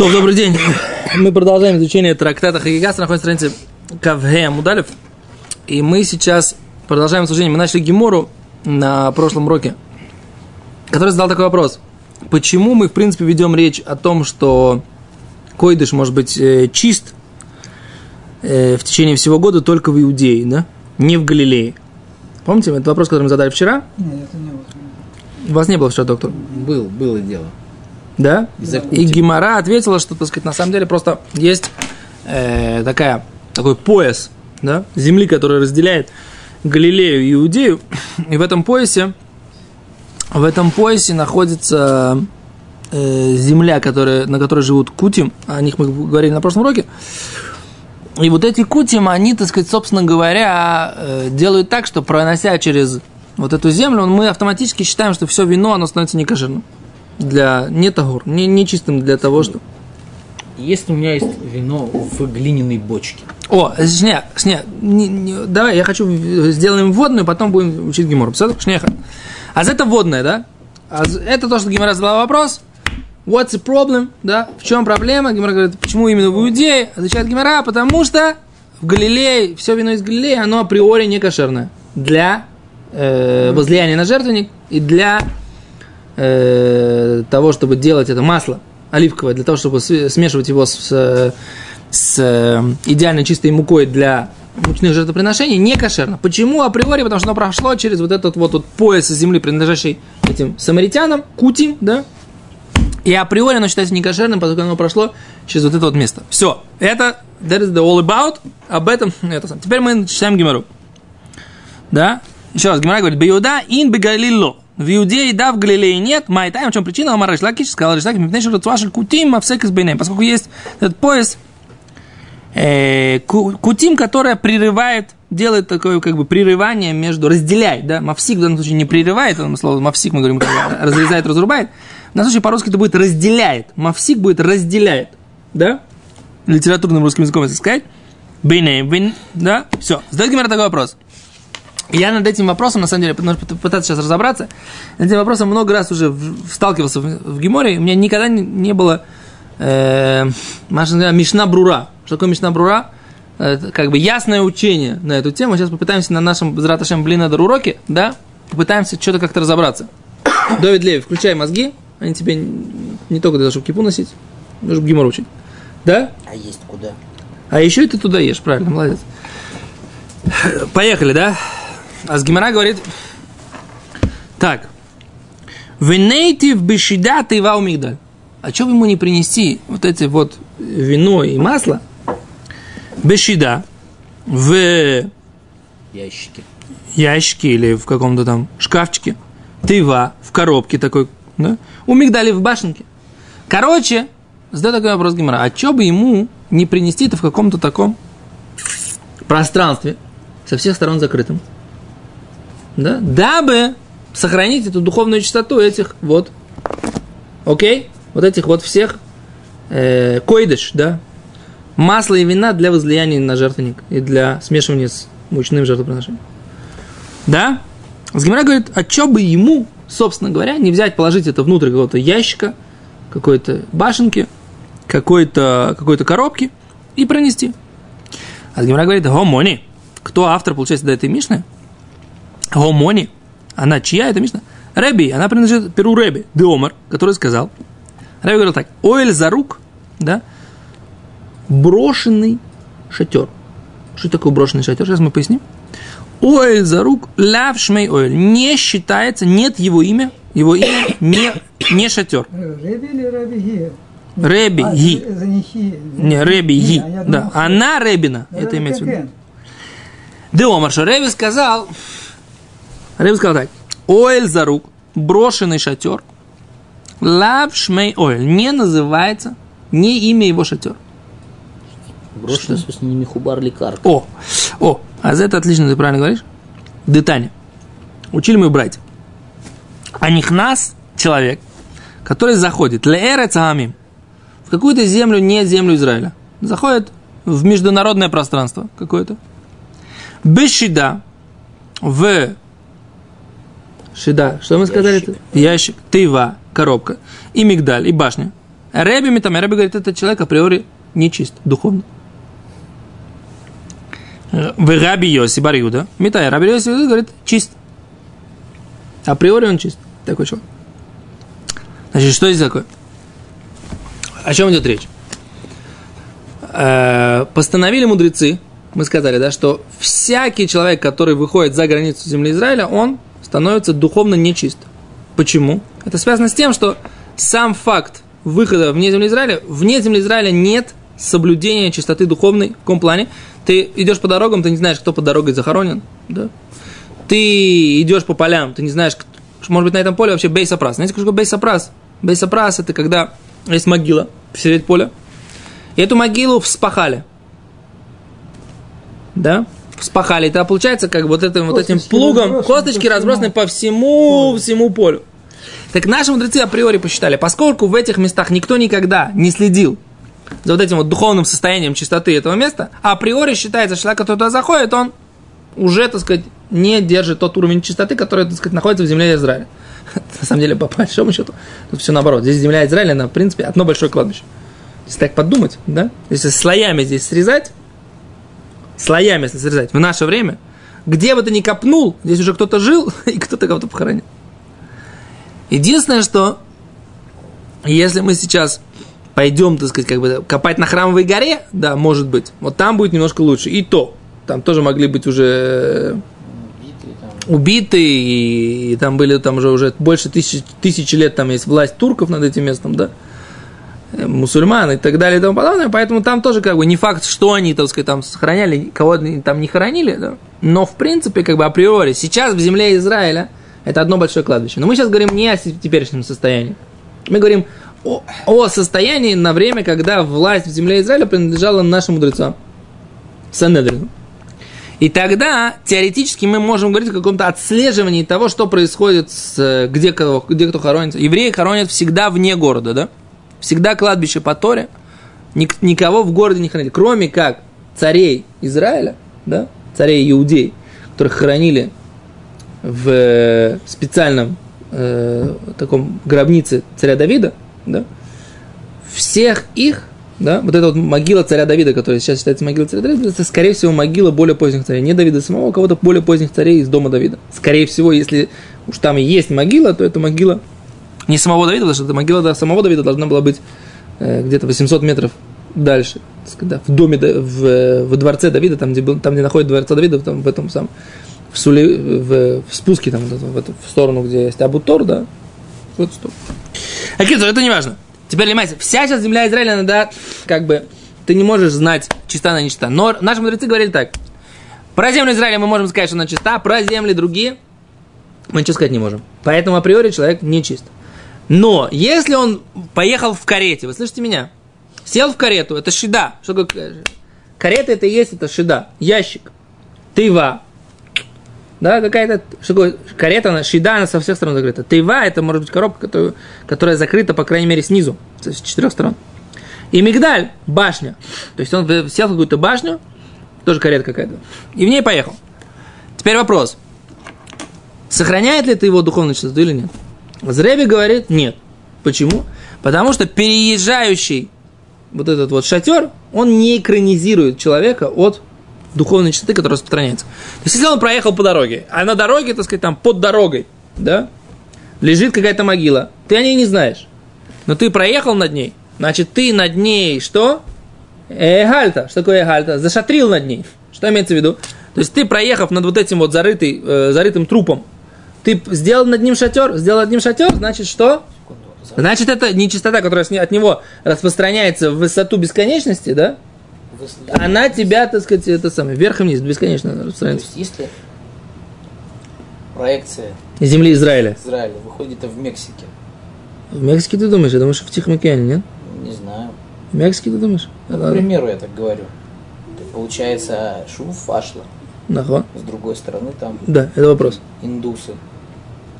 То, добрый день. Мы продолжаем изучение трактата Хагигас, находится на странице Кавге Мудалев. И мы сейчас продолжаем служение. Мы начали Гемору на прошлом уроке, который задал такой вопрос. Почему мы, в принципе, ведем речь о том, что койдыш может быть э, чист э, в течение всего года только в Иудее, да? Не в Галилее. Помните, это вопрос, который мы задали вчера? Нет, это не. У вас не было вчера, доктор? Был, было дело. Да? Из-за И. Гимара ответила, что, так сказать, на самом деле просто есть э, такая, такой пояс да, земли, который разделяет Галилею и Иудею. И в этом поясе, в этом поясе находится э, земля, которая, на которой живут кутим. О них мы говорили на прошлом уроке. И вот эти кутим, они, так сказать, собственно говоря, э, делают так, что пронося через вот эту землю, мы автоматически считаем, что все вино, оно становится некошерным. Для, не тагор, не, не чистым для того, что... Если у меня есть вино в глиняной бочке, О, шня, шня, не- не- давай, я хочу, сделаем вводную, потом будем учить гемор. Шняха. А это вводная, да? А это то, что Гемора задала вопрос. What's the problem? Да? В чем проблема? Гемора говорит, почему именно в Иудее? Отвечает Гемора, потому что в Галилее, все вино из Галилеи, оно априори не кошерное. Для э, возлияния на жертвенник и для э, того, чтобы делать это масло оливковое, для того, чтобы смешивать его с, э, с э, идеально чистой мукой для мучных жертвоприношений, не кошерно. Почему априори? Потому что оно прошло через вот этот вот, вот пояс земли, принадлежащий этим самаритянам, кутим, да? И априори оно считается некошерным, поскольку оно прошло через вот это вот место. Все. Это that is the all about. Об этом это сам. Теперь мы читаем Гимару. Да? Еще раз, Гимара говорит, Биуда ин бегалило. В Иудее, да, в Галилее нет. Майтай, в чем причина? Амар Ришлакиш сказал Ришлакиш, мипней шурацуашель кутим, а всек из бейней. Поскольку есть этот пояс, э, ку- кутим, которая прерывает, делает такое как бы прерывание между, разделяет, да, мавсик в данном случае не прерывает, это слово мавсик мы говорим, разрезает, разрубает. В данном случае по-русски это будет разделяет. Мавсик будет разделяет, да, литературным русским языком, если сказать. Бейней, бейн, да, все. Задает Гимара такой вопрос. Я над этим вопросом, на самом деле, нужно пыт- пытаться сейчас разобраться. Над этим вопросом много раз уже сталкивался в, в Геморе. У меня никогда не, не было э, Мишна Брура. Что такое Мишна Брура? Это как бы ясное учение на эту тему. Сейчас попытаемся на нашем Зраташем Блинадер уроке, да, попытаемся что-то как-то разобраться. Давид Леви, включай мозги. Они тебе не не только для того, чтобы кипу носить, но чтобы Гемор учить. Да? а есть куда? А еще и ты туда ешь, правильно, молодец. Поехали, да? А с Гимара говорит, так, Венейтив бешида ты мигдаль. А что бы ему не принести вот эти вот вино и масло бешида в Ящики. ящике или в каком-то там шкафчике, тыва в коробке такой, да? у мигдали в башенке. Короче, задаю такой вопрос Гимара, а что бы ему не принести это в каком-то таком пространстве, со всех сторон закрытым, да? дабы сохранить эту духовную чистоту этих вот, окей, вот этих вот всех э, койдыш, да, масло и вина для возлияния на жертвенник и для смешивания с мучным жертвоприношением. Да? Сгимара говорит, а что бы ему, собственно говоря, не взять, положить это внутрь какого-то ящика, какой-то башенки, какой-то какой коробки и пронести. А Гимара говорит, гомони. Кто автор, получается, до этой Мишны? Гомони. Она чья эта Мишна? Рэби, она принадлежит Перу Рэби, Деомар, который сказал. Рэби говорил так, Оэль за рук, да, брошенный шатер. Что такое брошенный шатер? Сейчас мы поясним. Оэль за рук, ляв шмей оэль. Не считается, нет его имя, его имя не, не шатер. Реби или Раби Ги? Реби А, Ги. Это не Реби Ги, Да. Она Ребина. Реби Это имеется в виду. Деомар, что Реби сказал, Реби сказал так, Оэль за рук, брошенный шатер, лав шмей оэль, не называется, не имя его шатер. Брошенный, в смысле, не Михубар Лекар. О, о, а за это отлично ты правильно говоришь. Детаня. Учили мы братья. А них нас человек, который заходит леэрец амим, в какую-то землю, не землю Израиля, заходит в международное пространство какое-то, без щида, в шида, что мы сказали? Ящик. Ящик, тыва, коробка, и мигдаль, и башня. Рэби Митаме, Рэби говорит, этот человек априори нечист, духовно. В Раби Йоси Бар Юда, Митай, Раби Йоси говорит, чист. Априори он чист, такой человек. Значит, что здесь такое? О чем идет речь? Э, Постановили мудрецы, мы сказали, да, что всякий человек, который выходит за границу земли Израиля, он становится духовно нечист. Почему? Это связано с тем, что сам факт выхода вне земли Израиля, вне земли Израиля нет соблюдения чистоты духовной в каком плане. Ты идешь по дорогам, ты не знаешь, кто под дорогой захоронен, да? Ты идешь по полям, ты не знаешь, кто- может быть, на этом поле вообще бейсапрас. Знаете, что такое бейсапрас? Бейсапрас – это когда есть могила посередине поля, и эту могилу вспахали. Да? Вспахали. Это получается, как вот этим, вот этим Косточки плугом, косточки разбросаны по всему, всему полю. Так наши мудрецы априори посчитали, поскольку в этих местах никто никогда не следил за вот этим вот духовным состоянием чистоты этого места, априори считается, что человек, который туда заходит, он уже, так сказать, не держит тот уровень чистоты, который, так сказать, находится в земле Израиля. На самом деле, по большому счету, тут все наоборот. Здесь земля Израиля, она, в принципе, одно большое кладбище. Если так подумать, да, если слоями здесь срезать, слоями если срезать, в наше время, где бы ты ни копнул, здесь уже кто-то жил, и кто-то кого-то похоронил. Единственное, что если мы сейчас пойдем, так сказать, как бы копать на храмовой горе, да, может быть, вот там будет немножко лучше. И то, там тоже могли быть уже убиты, и, и там были там уже, уже больше тысячи, тысячи лет там есть власть турков над этим местом, да, мусульман и так далее и тому подобное, поэтому там тоже как бы не факт, что они, так сказать, там сохраняли, кого там не хоронили, да, но в принципе, как бы априори, сейчас в земле Израиля это одно большое кладбище. Но мы сейчас говорим не о теперешнем состоянии. Мы говорим о, о состоянии на время, когда власть в земле Израиля принадлежала нашим мудрецам. Санедрину. И тогда теоретически мы можем говорить о каком-то отслеживании того, что происходит, с, э, где, кого, где кто хоронится. Евреи хоронят всегда вне города, да? Всегда кладбище по Торе. Ник- никого в городе не хоронили. Кроме как царей Израиля, да? Царей Иудей, которых хоронили в э, специальном э, таком гробнице царя Давида, да? Всех их да, вот эта вот могила царя Давида, которая сейчас считается могилой царя Давида, это, скорее всего, могила более поздних царей. Не Давида самого, а кого-то более поздних царей из дома Давида. Скорее всего, если уж там и есть могила, то это могила не самого Давида, потому что эта могила да, самого Давида должна была быть э, где-то 800 метров дальше. Сказать, да, в доме, в, э, во дворце Давида, там где, был, там, где находится дворец Давида, там, в этом самом, в, Сули, в, в спуске, там, в, эту в сторону, где есть Абутор, да, в эту сторону. Это не важно. Теперь, понимаете, вся сейчас земля Израиля, она, да, как бы, ты не можешь знать, чиста она, не чиста. Но наши мудрецы говорили так. Про землю Израиля мы можем сказать, что она чиста, про земли другие мы ничего сказать не можем. Поэтому априори человек не чист. Но если он поехал в карете, вы слышите меня? Сел в карету, это шида. Что такое? Карета это и есть, это шида. Ящик. Тыва. Да, какая-то, что такое, карета, она, шида, она со всех сторон закрыта. Тыва, это может быть коробка, которая, которая закрыта, по крайней мере, снизу, с четырех сторон. И мигдаль, башня. То есть он сел в какую-то башню, тоже карета какая-то, и в ней поехал. Теперь вопрос. Сохраняет ли ты его духовную чистоту или нет? Зреби говорит нет. Почему? Потому что переезжающий вот этот вот шатер, он не экранизирует человека от духовной чистоты, которая распространяется. То есть, если он проехал по дороге, а на дороге, так сказать, там под дорогой, да, лежит какая-то могила, ты о ней не знаешь, но ты проехал над ней, значит, ты над ней что? Эгальта. Что такое эгальта? Зашатрил над ней. Что имеется в виду? То есть ты, проехав над вот этим вот зарытый, э, зарытым трупом, ты сделал над ним шатер, сделал над ним шатер, значит что? Значит, это не чистота, которая от него распространяется в высоту бесконечности, да? Она тебя, так сказать, это самое, вверх и вниз, бесконечно То распространяется. есть, если проекция земли Израиля. Израиля выходит где-то в Мексике, В Мексике ты думаешь? Я думаю, что в Тихом океане, нет? не знаю, В Мексике ты думаешь? ну, к примеру, я так говорю, то получается шум фашла, Нахуй. с другой стороны там Да, это вопрос. индусы,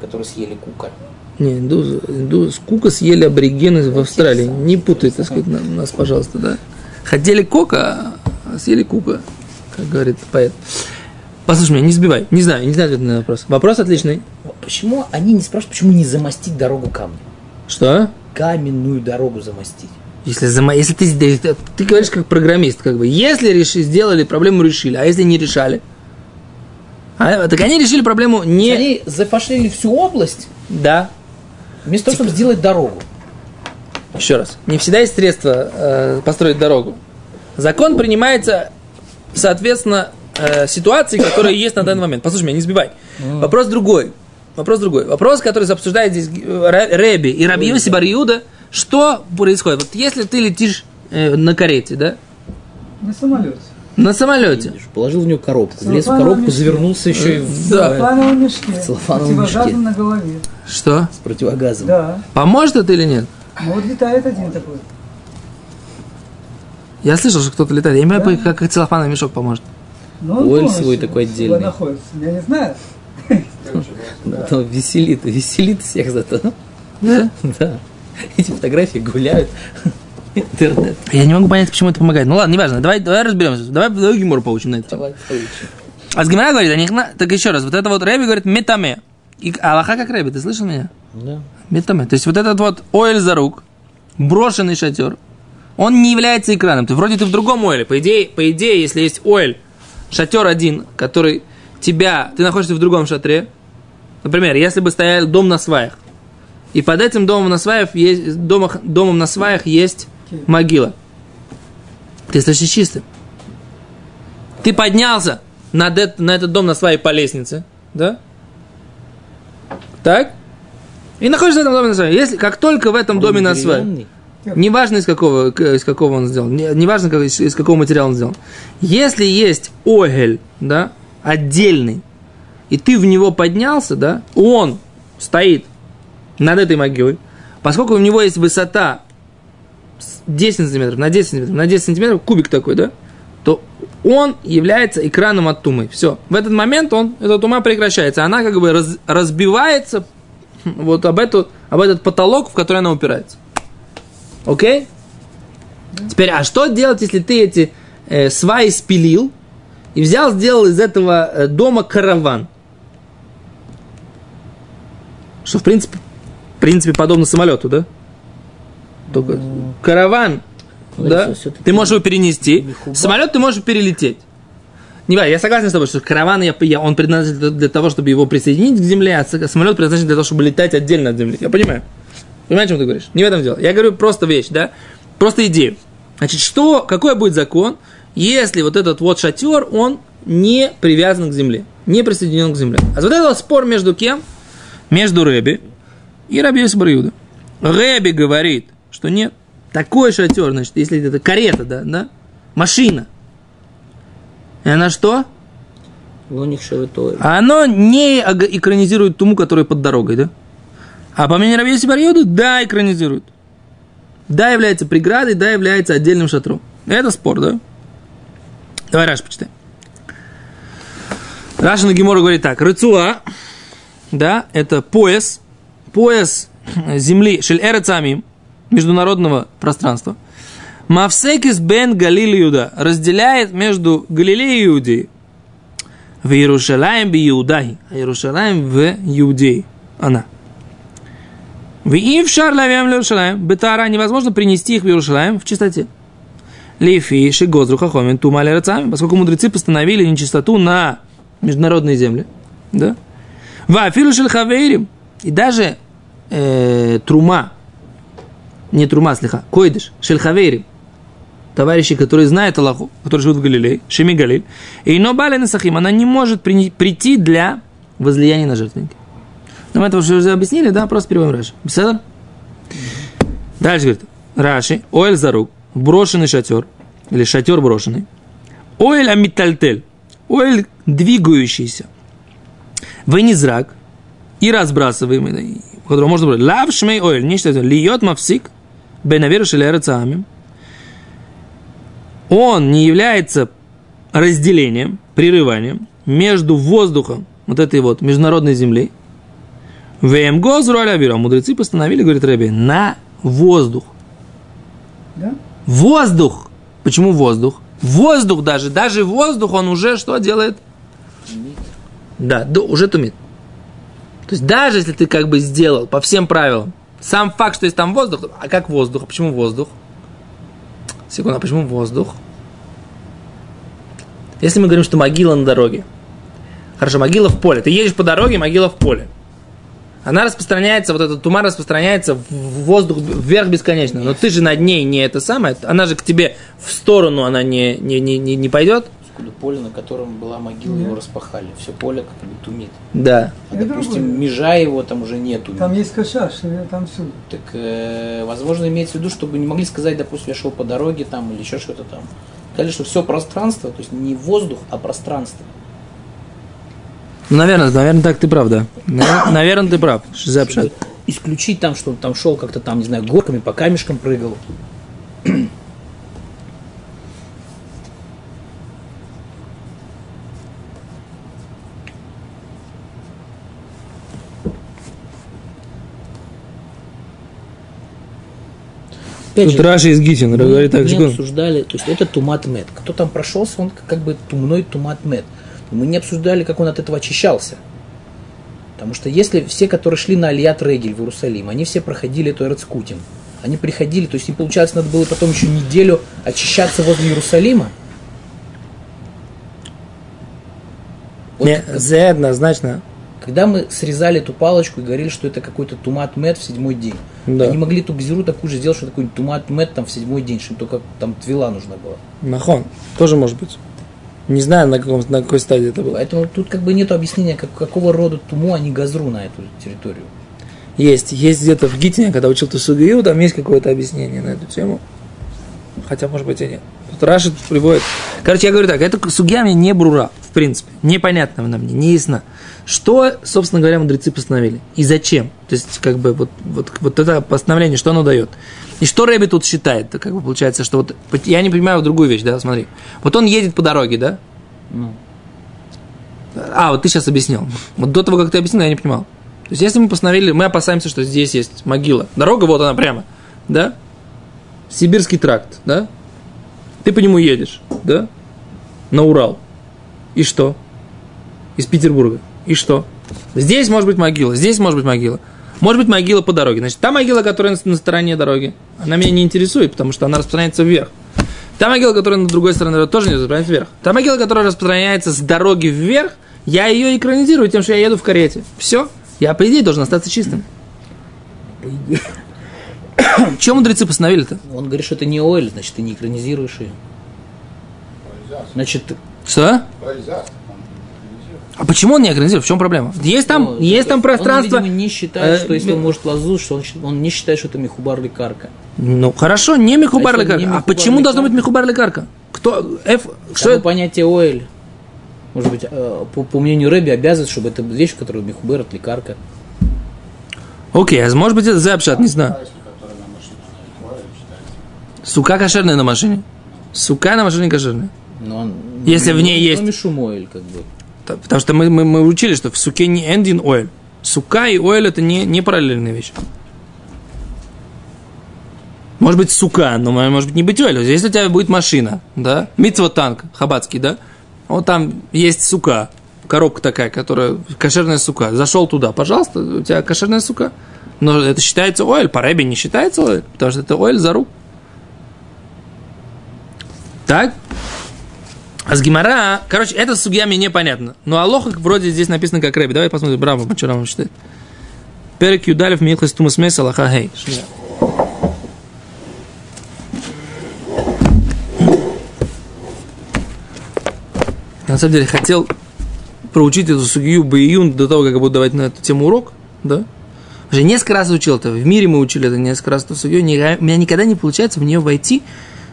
которые съели кука. Не, индус, индус, кука съели аборигены в Австралии. Не путай, так сказать, на- нас, пожалуйста, да. Хотели кока, а съели кука, как говорит поэт. Послушай меня, не сбивай. Не знаю, не знаю ответ на вопрос. Вопрос отличный. Почему они не спрашивают, почему не замостить дорогу камнем? Что? каменную дорогу замостить. Если, зама... если ты, ты, ты говоришь как программист, как бы, если реши, сделали, проблему решили, а если не решали? А, так они решили проблему не... Они запошлили всю область, Да, вместо того, чтобы сделать дорогу. еще раз, не всегда есть средства э, построить дорогу. Закон принимается, соответственно, э, ситуации, которые есть на данный момент. Послушай меня, не сбивай. Вопрос другой. Вопрос другой. Вопрос, который обсуждает здесь э, Реби и Раби Йоси бар Иуда, что происходит? Вот если ты летишь э, на карете, да, На самолете. На самолете, Видишь, Положил в нее коробку, влез в Целлофановом коробку, мешке. завернулся еще и в В Да. целлофановом мешке. целлофановом противогазом мешке. на голове. что? с противогазом. Да. Поможет это или нет? Ну вот летает один такой. Я слышал, что кто-то летает. Я не Да. понимаю, как целлофановый мешок поможет. Оэль полностью свой такой отдельный. находится. Я не знаю. Да, ну, веселит, веселит всех зато. Да? Да. Эти фотографии гуляют. Интернет. Я не могу понять, почему это помогает. Ну ладно, неважно. Давай, давай разберемся. Давай, давай гемор получим на это. Давай получше. А с Гимара говорит, они, так еще раз, вот это вот Рэби говорит метаме. И Аллаха как Рэби, ты слышал меня? Да. Метаме. То есть вот этот вот оэль за рук, брошенный шатер, он не является экраном. Ты вроде ты в другом оэле. По идее, по идее, если есть оэль, шатер один, который тебя, ты находишься в другом шатре. Например, если бы стоял дом на сваях, и под этим домом на сваях есть, домах, домом на сваях есть могила. Ты остаешься чистым. Ты поднялся над эт- на этот дом на сваи по лестнице, да? Так? И находишься в этом доме на сваях. Если, как только в этом доме на Деревянный. Неважно, из какого, из какого он сделан. Не- Неважно, как, из, из какого материала он сделан. Если есть огель, да, отдельный, и ты в него поднялся, да, он стоит над этой могилой, поскольку у него есть высота 10 сантиметров на 10 сантиметров, на 10 сантиметров, кубик такой, да, то он является экраном от тумы. Все. В этот момент он, эта тума прекращается. Она как бы раз- разбивается вот об, эту, об этот потолок, в который она упирается. Окей? Теперь, а что делать, если ты эти э, сваи спилил и взял, сделал из этого э, дома караван? Что, в принципе, в принципе, подобно самолету, да? Только караван, Ну, да? Ты можешь его перенести. Самолет ты можешь перелететь. Не я согласен с тобой, что караван, я, я- он предназначен для, того, чтобы его присоединить к земле, а самолет предназначен для того, чтобы летать отдельно от земли. Я понимаю. Понимаешь, о чем ты говоришь? Не в этом дело. Я говорю просто вещь, да? Просто идею. Значит, что, какой будет закон, если вот этот вот шатер, он не привязан к земле, не присоединен к земле. А вот это вот спор между кем? Между Рэби и Раби Иуда. Рэби говорит, что нет. Такой шатер, значит, если это карета, да, да, машина. И она что? А оно не экранизирует туму, которая под дорогой, да? А по мнению Раби Йосифа бар Иуды, да, экранизирует. Да, является преградой, да, является отдельным шатром. Это спор, да? Давай Раш почитаем. Раша на Гемору говорит так. Рыцуа, да, это пояс, пояс земли, шель эрецамим, международного пространства. Мавсекис бен Галил Иуда разделяет между Галилеей и Иудеей. В Иерушалаем би Иудахи, а Иерушалаем в Иудее. Она. В Ившар лавям Иерушалаем, бетара невозможно принести их в Иерушалаем в чистоте. Лифи шигозру хахомин тума лерацами, поскольку мудрецы постановили нечистоту на международные земли. Да? Вафилу шельхавейрим. И даже э, трума, не трума, слегка, койдыш, шельхавейрим, товарищи, которые знают Аллаху, которые живут в Галилее, Шеми Галиль, и но Баля Сахим, она не может при- прийти для возлияния на жертвенники. Но мы это уже объяснили, да, просто переводим Раши. Беседа? Дальше говорит, Раши, Оэль Зарук, брошенный шатер, или шатер брошенный. Оэль Амитальтель, Оэль двигающийся. Венизрак, и разбрасываемый, которого можно брать. Лав шмей нечто это. Льет мавсик, бенавер шелерацамим. Он не является разделением, прерыванием между воздухом, вот этой вот международной землей. ВМ Гозру Алявира. Мудрецы постановили, говорит Рэби, на воздух. Да? Воздух! Почему воздух? Воздух даже, даже воздух, он уже что делает? Да, да, уже тумит. То есть даже если ты как бы сделал по всем правилам, Сам факт, что есть там воздух, а как воздух? Почему воздух? Секунду, а почему воздух? Если мы говорим, что могила на дороге. Хорошо, могила в поле. Ты едешь по дороге, могила в поле. Она распространяется, вот этот туман распространяется в воздух вверх бесконечно. Но ты же над ней не это самое. Она же к тебе в сторону она не, не, не, не пойдет. Откуда поле, на котором была могила, его распахали. Все поле как бы тумит. Да. А, Это допустим, другое. межа его там уже нету. Там есть кошаш, там всюду. Так, э, возможно, имеется в виду, чтобы не могли сказать, допустим, я шел по дороге там или еще что-то там. Сказали, что все пространство, то есть не воздух, а пространство. Ну, наверное, наверное, так ты прав, да. Навер- Наверное, ты прав. Шизапшат. Исключить там, что он там шел как-то там, не знаю, горками, по камешкам прыгал. Опять Тут Раши из Гитин говорит так, не секунду. обсуждали, то есть это тумат мед. Кто там прошелся, он как бы тумной тумат мед. Мы не обсуждали, как он от этого очищался. Потому что если все, которые шли на Алият Регель в Иерусалим, они все проходили эту Эрцкутим. Они приходили, то есть им, получается, надо было потом еще неделю очищаться возле Иерусалима. Вот Не, Зе однозначно. Когда мы срезали эту палочку и говорили, что это какой-то тумат мед в седьмой день, Да. они могли ту гзиру такую же сделать, что такой тумат мед там в седьмой день, что только там твила нужна была. Махон. Тоже может быть. Не знаю, на, каком, на какой стадии это было. Поэтому тут как бы нет объяснения, как, какого рода туму они газру на эту территорию. Есть. Есть где-то в Гитине, когда учил Тусугию, там есть какое-то объяснение на эту тему. Хотя, может быть, и нет. Тут Рашид приводит. Короче, я говорю так, эта сугья мне не брура, в принципе. Непонятно она мне, не ясна. Что, собственно говоря, мудрецы постановили? И зачем? То есть, как бы, вот, вот, вот это постановление, что оно дает? И что Рэби тут считает? Как бы получается, что вот, я не понимаю другую вещь, да, смотри. Вот он едет по дороге, да? Ну, А, вот ты сейчас объяснил. Вот до того, как ты объяснил, я не понимал. То есть, если мы постановили, мы опасаемся, что здесь есть могила. Дорога, вот она прямо, да? Сибирский тракт, да? Ты по нему едешь, да? На Урал. И что? Из Петербурга. И что? Здесь может быть могила, здесь может быть могила. Может быть могила по дороге. Значит, та могила, которая на- стороне дороги, она меня не интересует, потому что она распространяется вверх. Та могила, которая на другой стороне дороги, тоже не распространяется вверх. Та могила, которая распространяется с дороги вверх, я ее экранизирую тем, что я еду в карете. Все. Я, по идее, должен остаться чистым. по идее. Чем мудрецы постановили-то? Он говорит, что это не оэль, значит, ты не экранизируешь ее. Значит, Что? А почему он не экранизирует? В чем проблема? Есть там, ну, есть там он, пространство. видимо, не считает, э, что если он ми- может лазу, что он, он не считает, что это мехубар лекарка. Ну, хорошо, не Михубар А лекарка. А Михубар почему должно быть? Михубар лекарка? Кто? F, что это? понятие оэль, может быть, э, по, по мнению Рэби, обязывает, чтобы это вещь, которая мехубер от лекарка. Окей, а может быть это запшат, не знаю. Сука кошерная на машине. Сука на машине кошерная. Но он, Если в ней есть- мишумоэль, как бы. Потому что мы, мы, мы учили, что в суке не эндин ойл. Сука и ойл это не, не параллельные вещи. Может быть, сука, но может быть не быть ойл. Если у тебя будет машина, да, митцва танк, хабацкий, да, вот там есть сука, коробка такая, которая кошерная сука. Зашел туда, пожалуйста, у тебя кошерная сука. Но это считается ойл, по рэбе не считается ойл, потому что это ойл за рук. Так? А с Гимара, короче, это с судьями непонятно. Но Алоха вроде здесь написано как Рэби. Давай посмотрим, браво, что Рамам считает. Перек Юдалев Милхас Тумас Мес Аллаха Хей. На самом деле хотел проучить эту судью Баиюн до того, как я буду давать на эту тему урок, да? Уже несколько раз учил это. В мире мы учили это несколько раз эту судью. У меня никогда не получается в нее войти,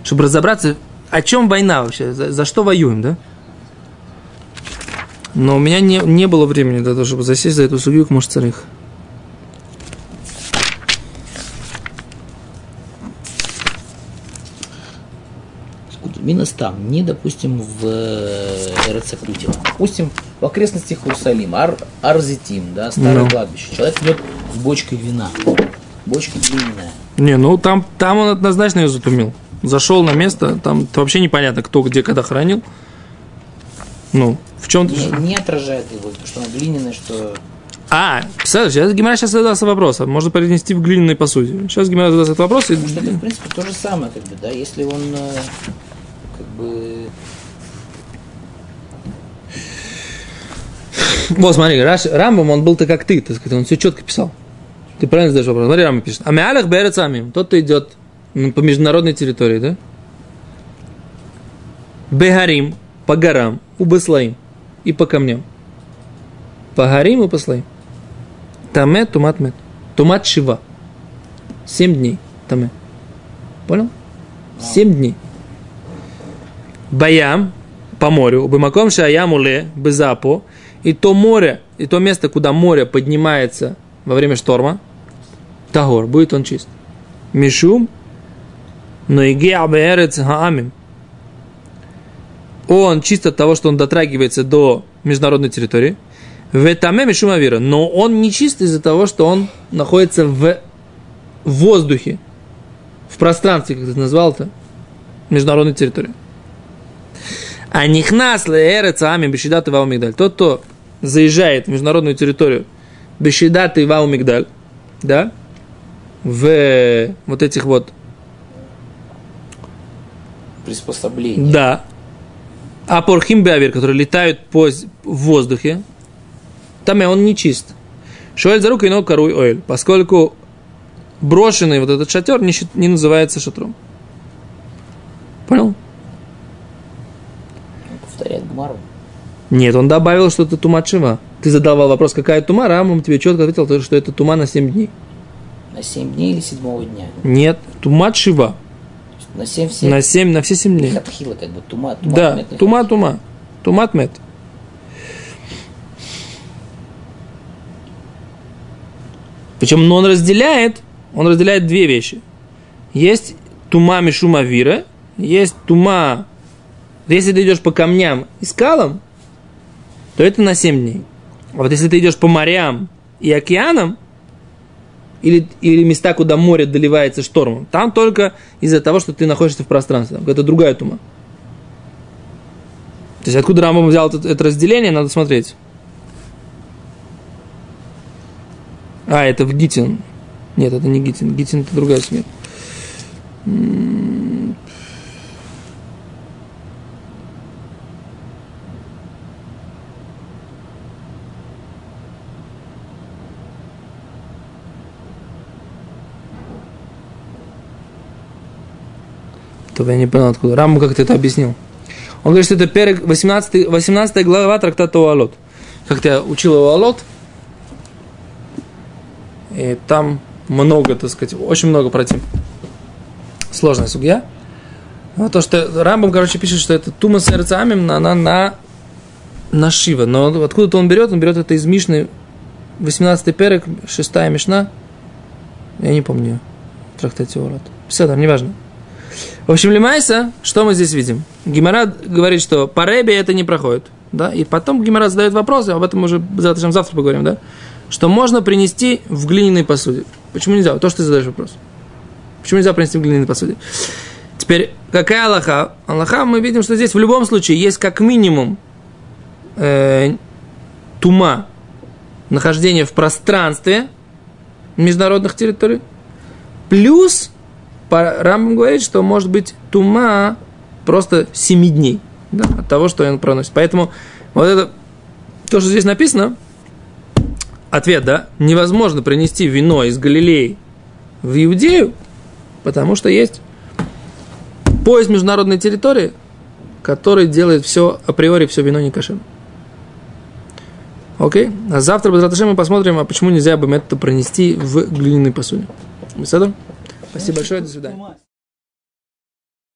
чтобы разобраться, о чем война вообще, за, за что воюем, да? Но у меня не, не было времени для того, чтобы засесть за эту судью к Мушцарих. Минус там, не, допустим, в Эрцеклюте. Допустим, в окрестностях Иерусалима, Ар, Арзитим, да, старое Ну. кладбище. Человек идет с бочкой вина. Бочка длинная. Не, ну там, там он однозначно ее затумил. Зашел на место, там вообще непонятно, кто где когда хранил. Ну, в чем Не, не отражает его, потому что она глиняная, что... А, представляешь, сейчас Гимара сейчас задался вопросом. Можно перенести в глиняной посуде. Сейчас Гимара задаст этот вопрос. И... Потому что это, в принципе, то же самое, как бы, да, если он э, как бы Вот, смотри, Раш, Рамбам, он был-то как ты, так сказать, он все четко писал. Ты правильно задаешь вопрос. Смотри, Рамбам пишет. А Миалах Берецамим, тот, кто идет ну, по международной территории, да? Бегарим, по горам, у Беслаим и по камням. По горим и по слаим. Таме тумат мет. Тумат шива. Семь дней. Таме. Понял? Семь дней. Баям, по морю, бымаком шаямуле, безапо, и то море, и то место, куда море поднимается во время шторма, тагор, будет он чист. Мишум, но и геаберец хаамим. Он чист от того, что он дотрагивается до международной территории. В этаме мишумавира. Но он не чист из-за того, что он находится в воздухе, в пространстве, как ты назвал это, международной территории. А нихнас леэрец ами бешидат и вау мигдаль. Тот, кто заезжает в международную территорию бешидат и вау мигдаль, да, в вот этих вот, приспособление. да, а порхим беавир, которые летают по, в воздухе, там он не чист. Шоэль за руку и ног коруй оэль, поскольку брошенный вот этот шатер не, не называется шатром. Понял? Повторяет Гмару. Нет, он добавил, что это тума чива. Ты задавал вопрос, какая тума, Рамам тебе четко ответил, что это тума на 7 дней. На 7 дней или седьмого дня? Нет, тума чива. То есть На 7 все. На 7, на все 7 дней. Хатхила, как бы тума, тума Да, мед, тума, тума. Тумат мет. Причем, но он разделяет, он разделяет две вещи. Есть тума мишума вира, есть тума, если ты идешь по камням и скалам, то это на 7 дней. А вот если ты идешь по морям и океанам, или, или места, куда море доливается штормом, там только из-за того, что ты находишься в пространстве. Это другая тума. То есть откуда Рамбам взял это, это разделение, надо смотреть. А, это в Гитин. Нет, это не Гитин. Гитин это другая смерть. То я не понял, откуда. Рамбам как ты это объяснил. Он говорит, что это перек 18, 18 глава трактата Уалот. Как я учил Уалот, и там много, так сказать, очень много против. Сложная судья. Но то, что Рамбам, короче, пишет, что это тума сердца амим, она на, на Шива. Но откуда-то он берет, он берет это из Мишны, 18 перек, 6 Мишна. Я не помню. Трактате Уалот. Все там, неважно. В общем, Лимайса, что мы здесь видим? Гимара говорит, что по Ребе это не проходит. Да? И потом Гимара задает вопрос, об этом мы уже завтра, завтра поговорим, да? что можно принести в глиняной посуде. Почему нельзя? То, что ты задаешь вопрос. Почему нельзя принести в глиняной посуде? Теперь, какая Аллаха? Аллаха, мы видим, что здесь в любом случае есть как минимум э, тума, нахождение в пространстве международных территорий, плюс Рамбам говорит, что может быть тума просто 7 дней да, от того, что он проносит. Поэтому вот это, то, что здесь написано, ответ, да, невозможно принести вино из Галилеи в Иудею, потому что есть пояс международной территории, который делает все, априори все вино не кошерным. Окей? А завтра, без мы посмотрим, а почему нельзя бы это пронести в глиняной посуде. Спасибо большое, до свидания.